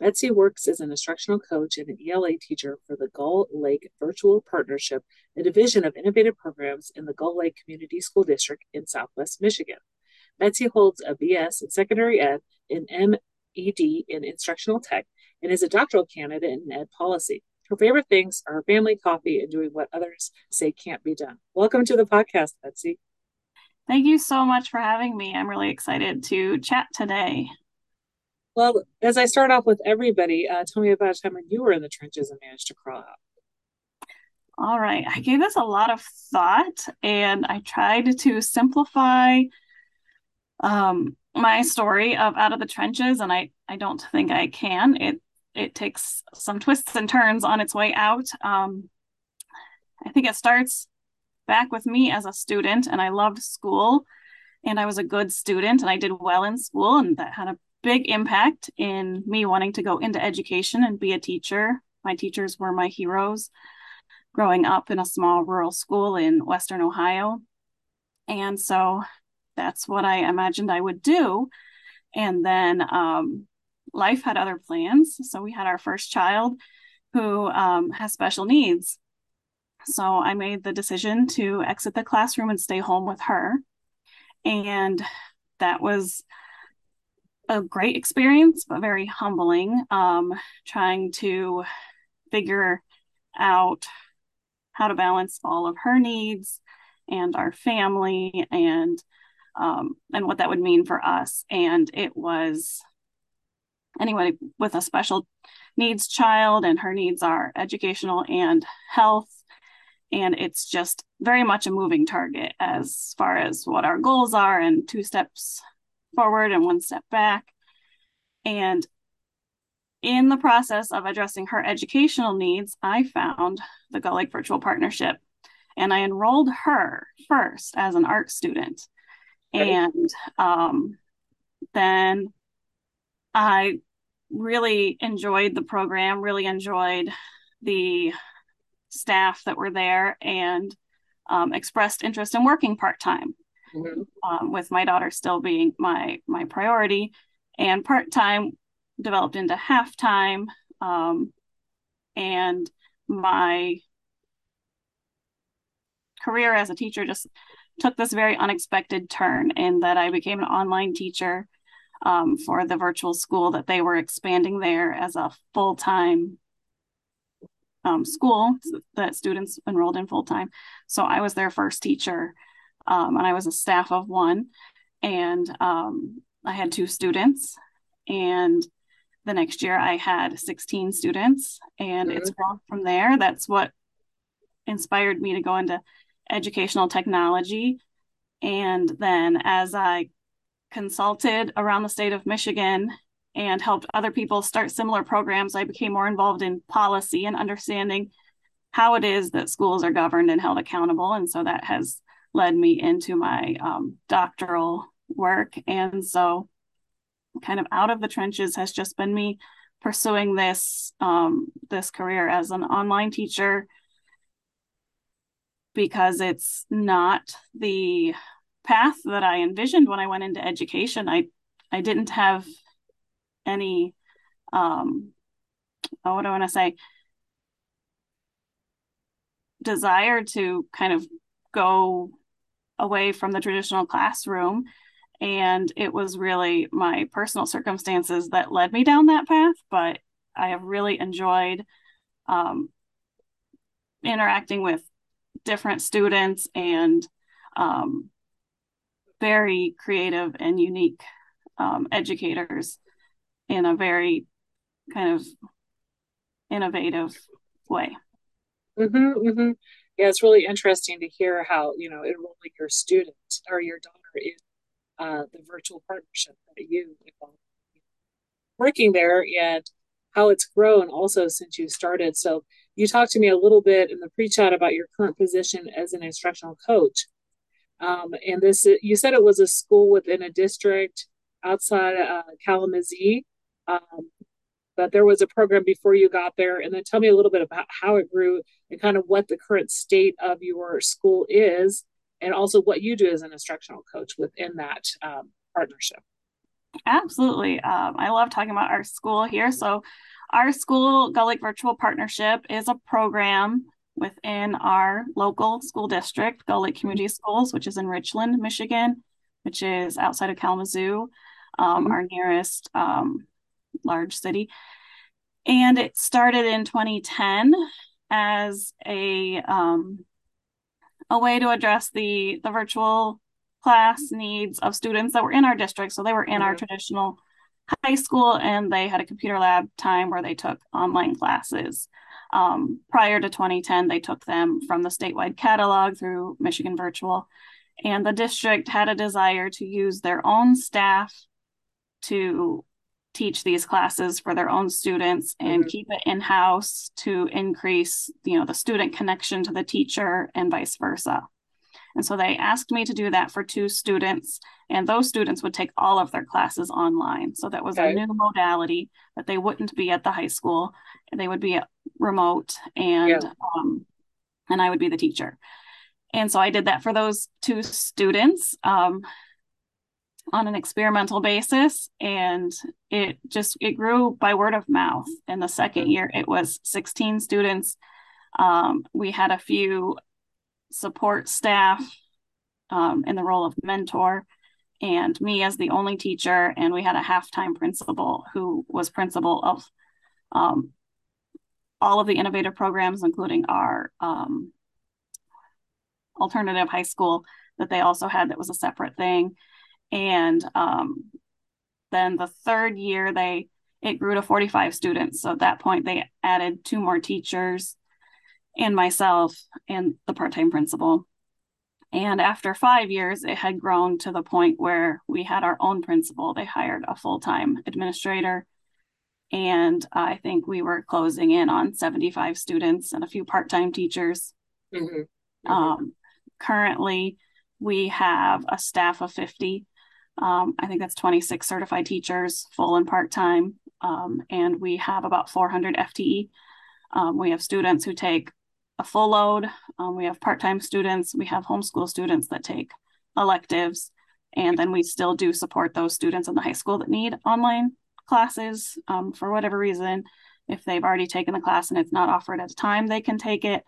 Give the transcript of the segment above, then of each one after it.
Betsy works as an instructional coach and an ELA teacher for the Gull Lake Virtual Partnership, a division of innovative programs in the Gull Lake Community School District in Southwest Michigan. Betsy holds a BS in secondary ed and MED in instructional tech and is a doctoral candidate in ed policy. Her favorite things are family, coffee, and doing what others say can't be done. Welcome to the podcast, Betsy. Thank you so much for having me. I'm really excited to chat today. Well, as I start off with everybody, uh, tell me about a time when you were in the trenches and managed to crawl out. All right. I gave this a lot of thought and I tried to simplify um, my story of out of the trenches, and I, I don't think I can. It it takes some twists and turns on its way out. Um, I think it starts back with me as a student, and I loved school, and I was a good student, and I did well in school, and that had a big impact in me wanting to go into education and be a teacher. My teachers were my heroes growing up in a small rural school in Western Ohio. And so that's what I imagined I would do. And then um, life had other plans. So we had our first child who um, has special needs. So I made the decision to exit the classroom and stay home with her. And that was a great experience, but very humbling. Um, trying to figure out how to balance all of her needs and our family and um, and what that would mean for us. And it was anybody with a special needs child, and her needs are educational and health. And it's just very much a moving target as far as what our goals are and two steps forward and one step back. And in the process of addressing her educational needs, I found the Gull Lake Virtual Partnership and I enrolled her first as an art student. And um, then I really enjoyed the program, really enjoyed the staff that were there, and um, expressed interest in working part time mm-hmm. um, with my daughter still being my my priority and part-time developed into half-time um, and my career as a teacher just took this very unexpected turn in that i became an online teacher um, for the virtual school that they were expanding there as a full-time um, school that students enrolled in full-time so i was their first teacher um, and I was a staff of one, and um, I had two students. And the next year, I had 16 students, and mm-hmm. it's grown from there. That's what inspired me to go into educational technology. And then, as I consulted around the state of Michigan and helped other people start similar programs, I became more involved in policy and understanding how it is that schools are governed and held accountable. And so that has led me into my um, doctoral work. And so, kind of out of the trenches has just been me pursuing this um, this career as an online teacher because it's not the path that I envisioned when I went into education. I I didn't have any um oh, what do I want to say desire to kind of go away from the traditional classroom. And it was really my personal circumstances that led me down that path. But I have really enjoyed um, interacting with different students and um, very creative and unique um, educators in a very kind of innovative way. Mm-hmm, mm-hmm yeah, it's really interesting to hear how you know enrolling your student or your daughter in uh, the virtual partnership that you working there and how it's grown also since you started. So you talked to me a little bit in the pre-chat about your current position as an instructional coach. Um, and this, you said it was a school within a district outside uh, Kalamazoo, um, but there was a program before you got there. And then tell me a little bit about how it grew and kind of what the current state of your school is, and also what you do as an instructional coach within that um, partnership. Absolutely. Um, I love talking about our school here. So, our school Gull Lake Virtual Partnership is a program within our local school district, Gull Lake Community Schools, which is in Richland, Michigan, which is outside of Kalamazoo, um, mm-hmm. our nearest um, large city. And it started in 2010 as a um, a way to address the the virtual class needs of students that were in our district. So they were in mm-hmm. our traditional high school and they had a computer lab time where they took online classes. Um, prior to 2010, they took them from the statewide catalog through Michigan Virtual. And the district had a desire to use their own staff to teach these classes for their own students and mm-hmm. keep it in house to increase you know the student connection to the teacher and vice versa and so they asked me to do that for two students, and those students would take all of their classes online. So that was okay. a new modality that they wouldn't be at the high school, they would be remote, and yeah. um, and I would be the teacher. And so I did that for those two students um, on an experimental basis, and it just it grew by word of mouth. In the second mm-hmm. year, it was 16 students. Um, we had a few support staff um, in the role of mentor and me as the only teacher and we had a half-time principal who was principal of um, all of the innovative programs including our um, alternative high school that they also had that was a separate thing and um, then the third year they it grew to 45 students so at that point they added two more teachers and myself and the part time principal. And after five years, it had grown to the point where we had our own principal. They hired a full time administrator. And I think we were closing in on 75 students and a few part time teachers. Mm-hmm. Mm-hmm. Um, currently, we have a staff of 50. Um, I think that's 26 certified teachers, full and part time. Um, and we have about 400 FTE. Um, we have students who take a full load. Um, we have part time students, we have homeschool students that take electives, and then we still do support those students in the high school that need online classes um, for whatever reason. If they've already taken the class and it's not offered at a time, they can take it,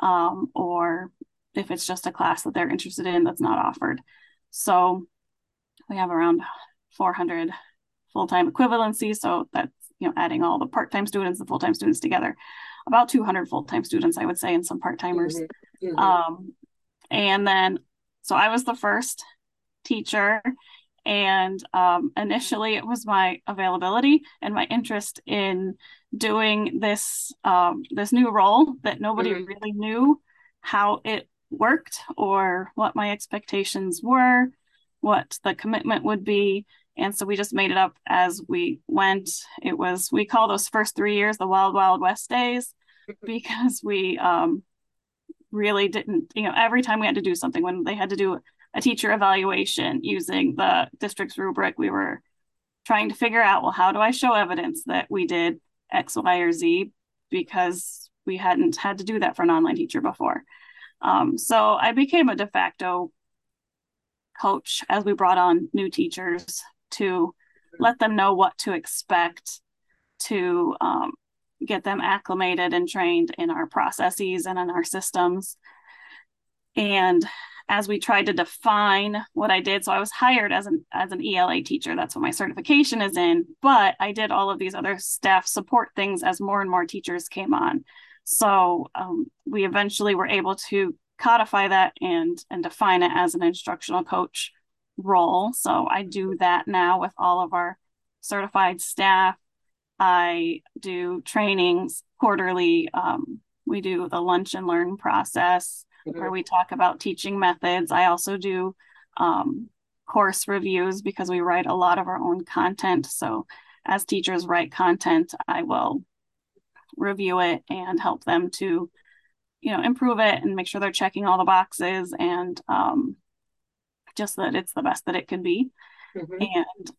um, or if it's just a class that they're interested in that's not offered. So we have around 400 full time equivalency. So that's you know adding all the part time students, the full time students together about 200 full-time students i would say and some part-timers mm-hmm. Mm-hmm. Um, and then so i was the first teacher and um, initially it was my availability and my interest in doing this um, this new role that nobody mm-hmm. really knew how it worked or what my expectations were what the commitment would be and so we just made it up as we went. It was, we call those first three years the Wild Wild West days because we um, really didn't, you know, every time we had to do something, when they had to do a teacher evaluation using the district's rubric, we were trying to figure out, well, how do I show evidence that we did X, Y, or Z? Because we hadn't had to do that for an online teacher before. Um, so I became a de facto coach as we brought on new teachers to let them know what to expect, to um, get them acclimated and trained in our processes and in our systems. And as we tried to define what I did, so I was hired as an as an ELA teacher. That's what my certification is in. But I did all of these other staff support things as more and more teachers came on. So um, we eventually were able to codify that and and define it as an instructional coach role. So I do that now with all of our certified staff. I do trainings quarterly. Um, we do the lunch and learn process mm-hmm. where we talk about teaching methods. I also do um, course reviews because we write a lot of our own content. So as teachers write content, I will review it and help them to, you know, improve it and make sure they're checking all the boxes and um, just that it's the best that it can be. Mm-hmm. And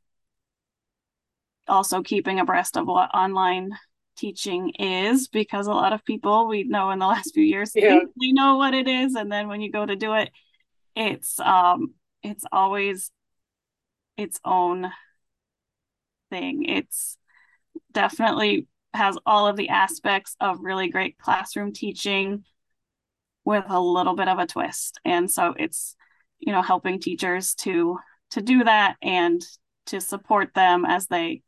also keeping abreast of what online teaching is because a lot of people we know in the last few years yeah. they know what it is and then when you go to do it it's um it's always its own thing it's definitely has all of the aspects of really great classroom teaching with a little bit of a twist and so it's you know helping teachers to to do that and to support them as they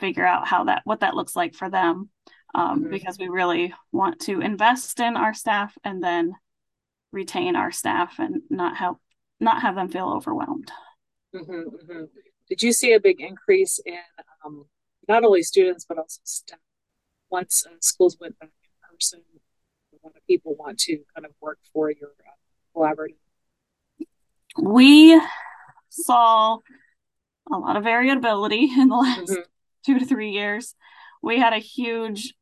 figure out how that what that looks like for them um, mm-hmm. because we really want to invest in our staff and then retain our staff and not help not have them feel overwhelmed mm-hmm, mm-hmm. did you see a big increase in um, not only students but also staff once uh, schools went back in person a lot of people want to kind of work for your uh, collaborative we saw a lot of variability in the last mm-hmm two to three years, we had a huge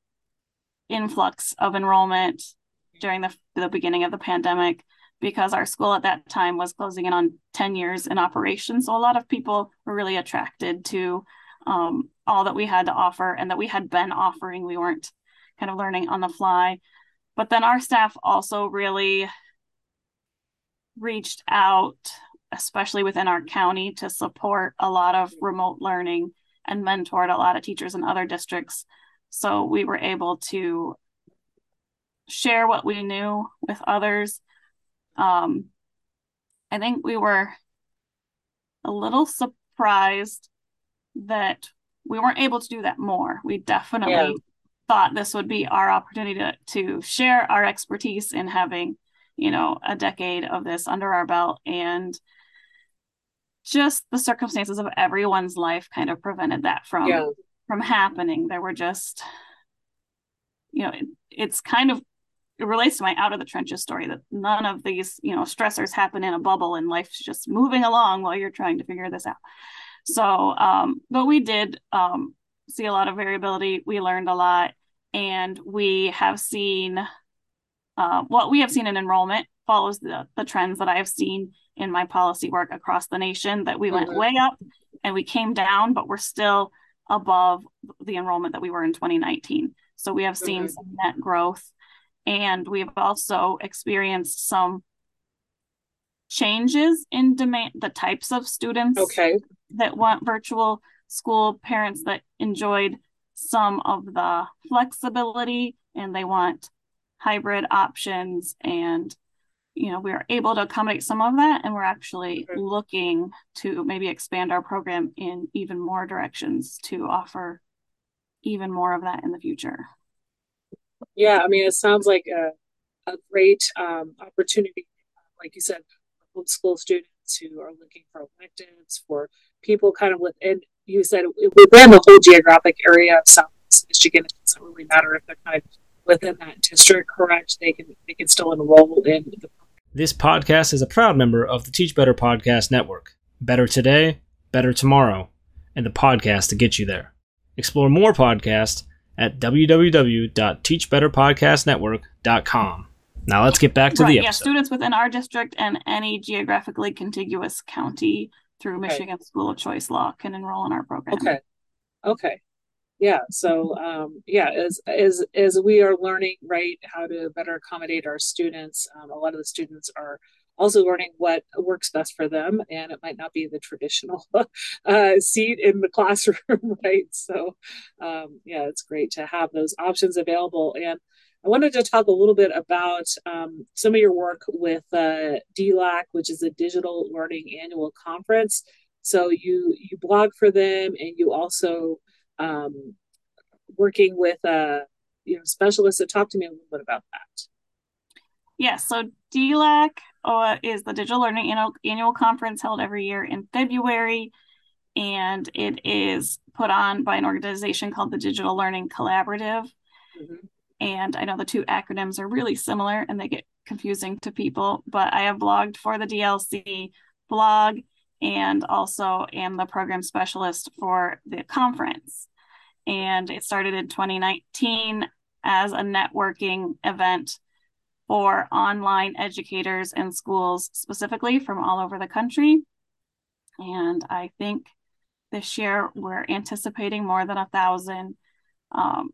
influx of enrollment during the, the beginning of the pandemic because our school at that time was closing in on 10 years in operation. So a lot of people were really attracted to um, all that we had to offer and that we had been offering. We weren't kind of learning on the fly. But then our staff also really reached out, especially within our county, to support a lot of remote learning and mentored a lot of teachers in other districts. So we were able to share what we knew with others. Um, I think we were a little surprised that we weren't able to do that more. We definitely yeah. Thought this would be our opportunity to, to share our expertise in having, you know, a decade of this under our belt. And just the circumstances of everyone's life kind of prevented that from yeah. from happening. There were just you know it, it's kind of it relates to my out of the trenches story that none of these you know stressors happen in a bubble and life's just moving along while you're trying to figure this out. So um but we did um see a lot of variability we learned a lot and we have seen uh, what we have seen in enrollment follows the, the trends that I have seen in my policy work across the nation that we went mm-hmm. way up and we came down, but we're still above the enrollment that we were in 2019. So we have seen mm-hmm. some net growth and we've also experienced some changes in demand the types of students okay. that want virtual school parents that enjoyed some of the flexibility and they want hybrid options and you know, we are able to accommodate some of that, and we're actually mm-hmm. looking to maybe expand our program in even more directions to offer even more of that in the future. Yeah, I mean, it sounds like a, a great um, opportunity, like you said, for homeschool students who are looking for electives, for people kind of within, you said within the whole geographic area of Southwest Michigan. It doesn't really matter if they're kind of within that district, correct? They can they can still enroll in the this podcast is a proud member of the Teach Better Podcast Network. Better today, better tomorrow, and the podcast to get you there. Explore more podcasts at www.teachbetterpodcastnetwork.com. Now let's get back to right, the episode. Yeah, students within our district and any geographically contiguous county through Michigan School of Choice Law can enroll in our program. Okay. Okay yeah so um, yeah as as as we are learning right how to better accommodate our students um, a lot of the students are also learning what works best for them and it might not be the traditional uh, seat in the classroom right so um, yeah it's great to have those options available and i wanted to talk a little bit about um, some of your work with uh, dlac which is a digital learning annual conference so you you blog for them and you also um, working with a you know specialist. So talk to me a little bit about that. Yes, yeah, so DLAC uh, is the Digital Learning annual, annual conference held every year in February, and it is put on by an organization called the Digital Learning Collaborative. Mm-hmm. And I know the two acronyms are really similar and they get confusing to people, but I have blogged for the DLC blog and also am the program specialist for the conference. And it started in 2019 as a networking event for online educators and schools, specifically from all over the country. And I think this year we're anticipating more than a thousand um,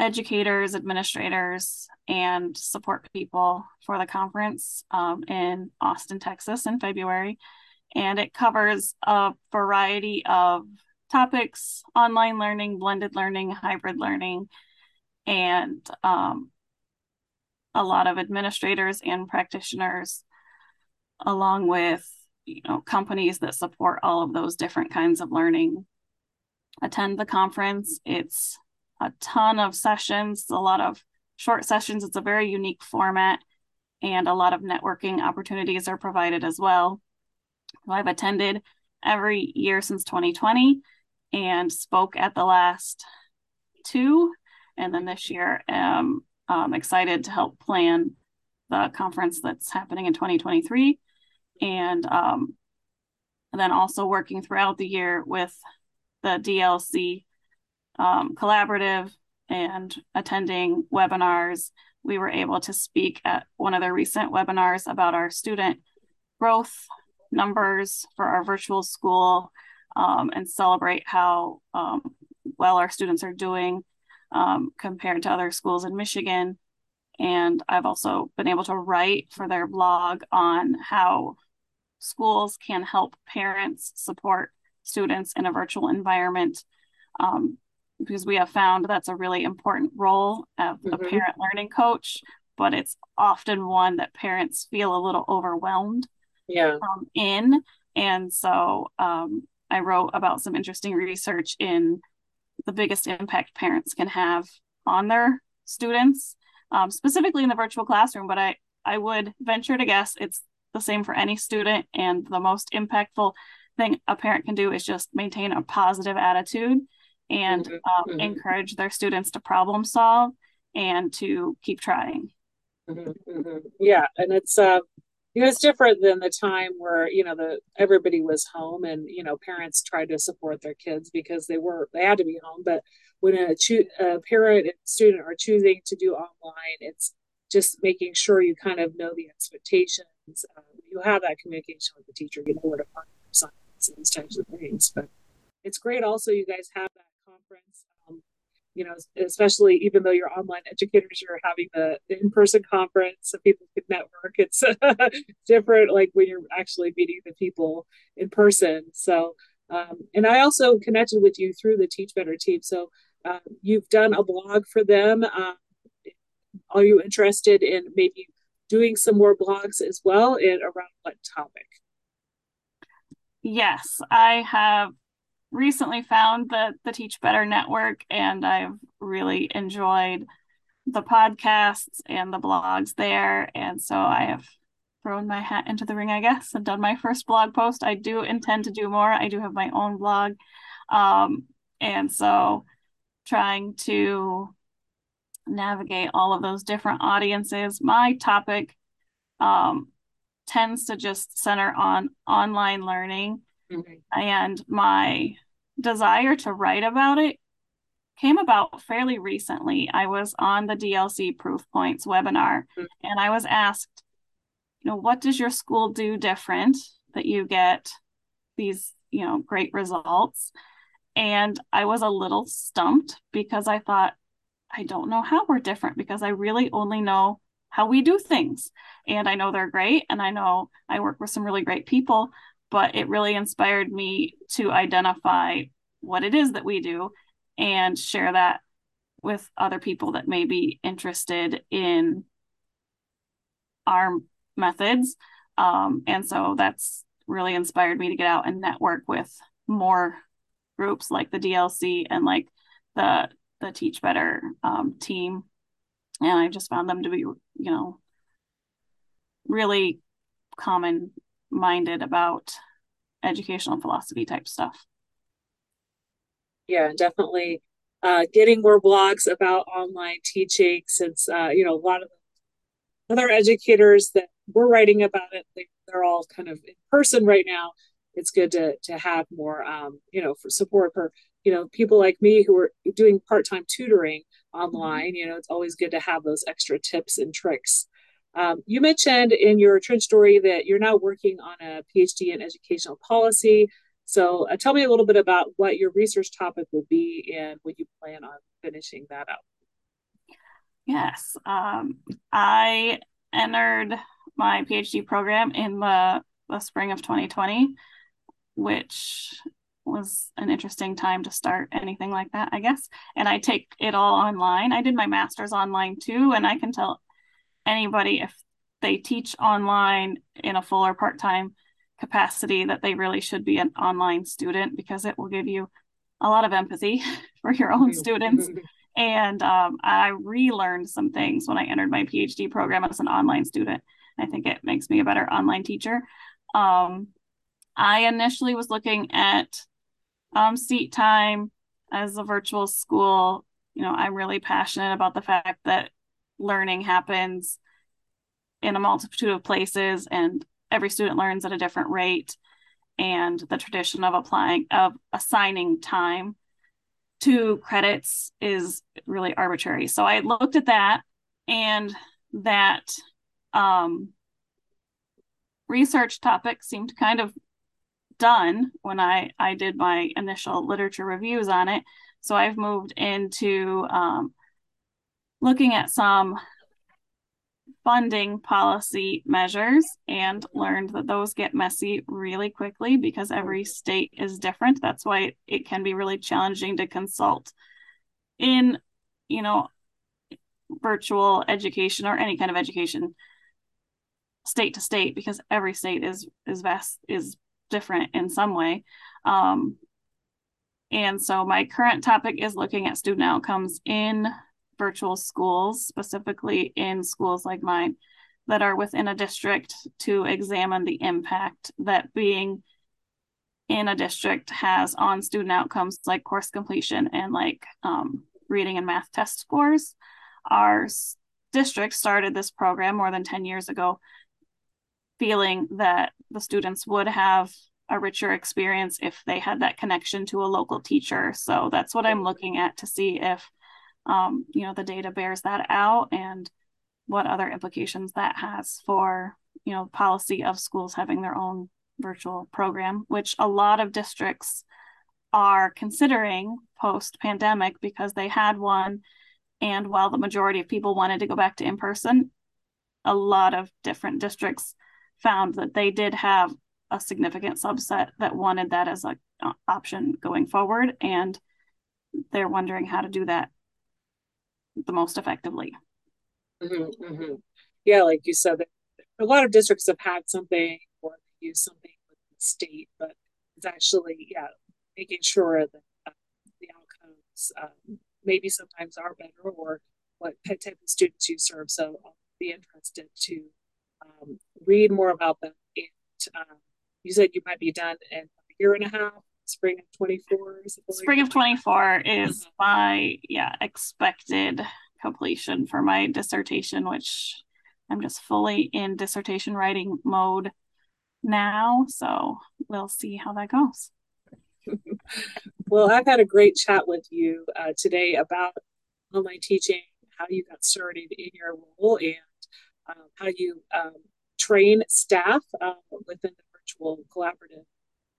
educators, administrators, and support people for the conference um, in Austin, Texas in February. And it covers a variety of topics online learning, blended learning, hybrid learning, and um, a lot of administrators and practitioners, along with you know companies that support all of those different kinds of learning attend the conference it's a ton of sessions a lot of short sessions. It's a very unique format and a lot of networking opportunities are provided as well. So i've attended every year since 2020 and spoke at the last two. And then this year I'm um, excited to help plan the conference that's happening in 2023 and um, and then also working throughout the year with the DLC um, collaborative and attending webinars. We were able to speak at one of their recent webinars about our student growth numbers for our virtual school um, and celebrate how um, well our students are doing um, compared to other schools in Michigan. And I've also been able to write for their blog on how schools can help parents support students in a virtual environment um, because we have found that's a really important role of mm-hmm. a parent learning coach but it's often one that parents feel a little overwhelmed yeah. um, in and so um, i wrote about some interesting research in the biggest impact parents can have on their students um, specifically in the virtual classroom but i i would venture to guess it's the same for any student. And the most impactful thing a parent can do is just maintain a positive attitude and mm-hmm. Um, mm-hmm. encourage their students to problem solve and to keep trying. Mm-hmm. mm-hmm. Yeah, and it's uh, you know, it's different than the time where you know the everybody was home and you know parents tried to support their kids because they were they had to be home. But when a, cho- a parent and student are choosing to do online, it's just making sure you kind of know the expectations um, you have that communication with the teacher, you know where to find assignments and these types of things. But it's great also you guys have that conference. Um, you know, especially even though you're online educators, you're having the, in-person conference so people can network. It's different like when you're actually meeting the people in person. So um, and I also connected with you through the Teach Better team. So um, you've done a blog for them. Um, are you interested in maybe doing some more blogs as well and around what topic? Yes, I have recently found the the Teach Better network and I've really enjoyed the podcasts and the blogs there and so I have thrown my hat into the ring I guess and done my first blog post. I do intend to do more. I do have my own blog. Um, and so trying to navigate all of those different audiences. My topic um, tends to just center on online learning. Mm-hmm. And my desire to write about it came about fairly recently. I was on the DLC Proof Points webinar mm-hmm. and I was asked, you know, what does your school do different that you get these, you know, great results? And I was a little stumped because I thought, I don't know how we're different because I really only know how we do things. And I know they're great and I know I work with some really great people, but it really inspired me to identify what it is that we do and share that with other people that may be interested in our methods. Um, and so that's really inspired me to get out and network with more groups like the DLC and like the the Teach Better um, team, and I just found them to be, you know, really common minded about educational philosophy type stuff. Yeah, definitely. Uh, getting more blogs about online teaching since uh, you know a lot of other educators that were writing about it they, they're all kind of in person right now it's good to to have more um, you know for support for you know people like me who are doing part-time tutoring online you know it's always good to have those extra tips and tricks um, you mentioned in your trench story that you're now working on a phd in educational policy so uh, tell me a little bit about what your research topic will be and when you plan on finishing that up yes um, i entered my phd program in the, the spring of 2020 which was an interesting time to start anything like that, I guess. And I take it all online. I did my master's online too, and I can tell anybody if they teach online in a full or part time capacity that they really should be an online student because it will give you a lot of empathy for your own students. And um, I relearned some things when I entered my PhD program as an online student. I think it makes me a better online teacher. Um, I initially was looking at um, seat time as a virtual school. You know, I'm really passionate about the fact that learning happens in a multitude of places and every student learns at a different rate. And the tradition of applying, of assigning time to credits is really arbitrary. So I looked at that and that um, research topic seemed kind of done when I I did my initial literature reviews on it. So I've moved into um, looking at some funding policy measures and learned that those get messy really quickly because every state is different. That's why it, can be really challenging to consult in, you know, virtual education or any kind of education state to state because every state is is vast is different in some way. Um, and so my current topic is looking at student outcomes in virtual schools, specifically in schools like mine that are within a district to examine the impact that being in a district has on student outcomes like course completion and like um, reading and math test scores. Our district started this program more than 10 years ago feeling that the students would have a richer experience if they had that connection to a local teacher. So that's what I'm looking at to see if um, you know the data bears that out and what other implications that has for you know policy of schools having their own virtual program, which a lot of districts are considering post pandemic because they had one. And while the majority of people wanted to go back to in person, a lot of different districts found that they did have a significant subset that wanted that as a uh, option going forward and they're wondering how to do that the most effectively mm-hmm, mm-hmm. yeah like you said a lot of districts have had something or use something with the state but it's actually yeah making sure that uh, the outcomes um, maybe sometimes are better or what type of students you serve so i'll be interested to um, read more about them. And um, you said you might be done in a year and a half, spring of 24. Spring like of 24 is uh-huh. my, yeah, expected completion for my dissertation, which I'm just fully in dissertation writing mode now. So we'll see how that goes. well, I've had a great chat with you uh, today about online teaching, how you got started in your role, and um, how you um, train staff uh, within the virtual collaborative.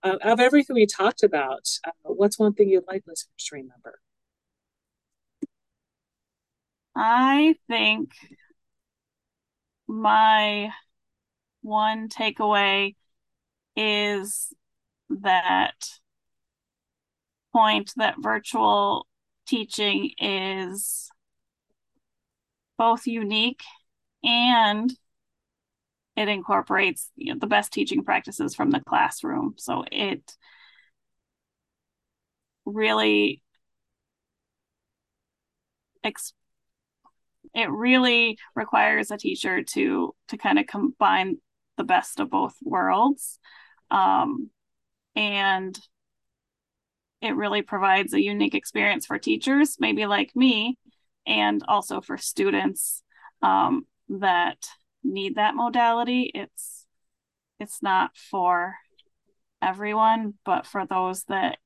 Uh, of everything we talked about, uh, what's one thing you'd like listeners to remember? I think my one takeaway is that point that virtual teaching is both unique and it incorporates you know, the best teaching practices from the classroom. So it really ex- it really requires a teacher to to kind of combine the best of both worlds um, and it really provides a unique experience for teachers maybe like me and also for students um, that need that modality. It's it's not for everyone, but for those that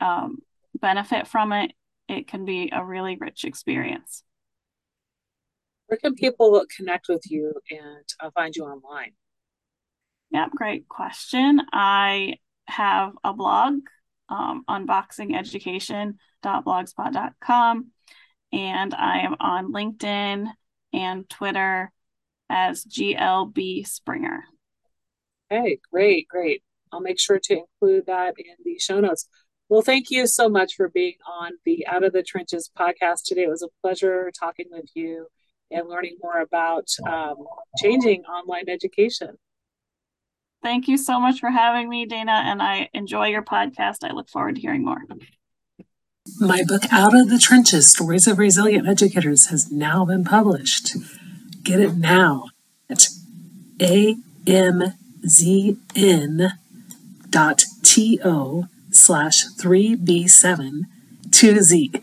um, benefit from it, it can be a really rich experience. Where can people connect with you and uh, find you online? Yep, great question. I have a blog, um, unboxingeducation.blogspot.com, and I am on LinkedIn and Twitter as GLB Springer. Okay, great, great. I'll make sure to include that in the show notes. Well, thank you so much for being on the Out of the Trenches podcast today. It was a pleasure talking with you and learning more about um, changing online education. Thank you so much for having me, Dana, and I enjoy your podcast. I look forward to hearing more. My book, Out of the Trenches Stories of Resilient Educators, has now been published. Get it now at amzn dot to slash 3b7 2z.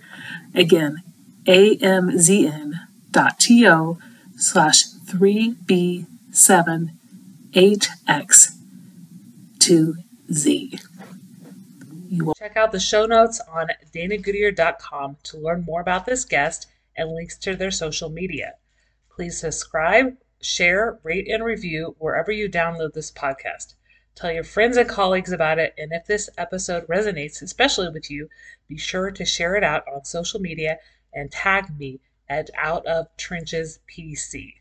Again, amzn dot to slash 3b7 8x 2z. You will check out the show notes on danagoodyear.com to learn more about this guest and links to their social media. Please subscribe, share, rate, and review wherever you download this podcast. Tell your friends and colleagues about it, and if this episode resonates, especially with you, be sure to share it out on social media and tag me at Out of Trenches PC.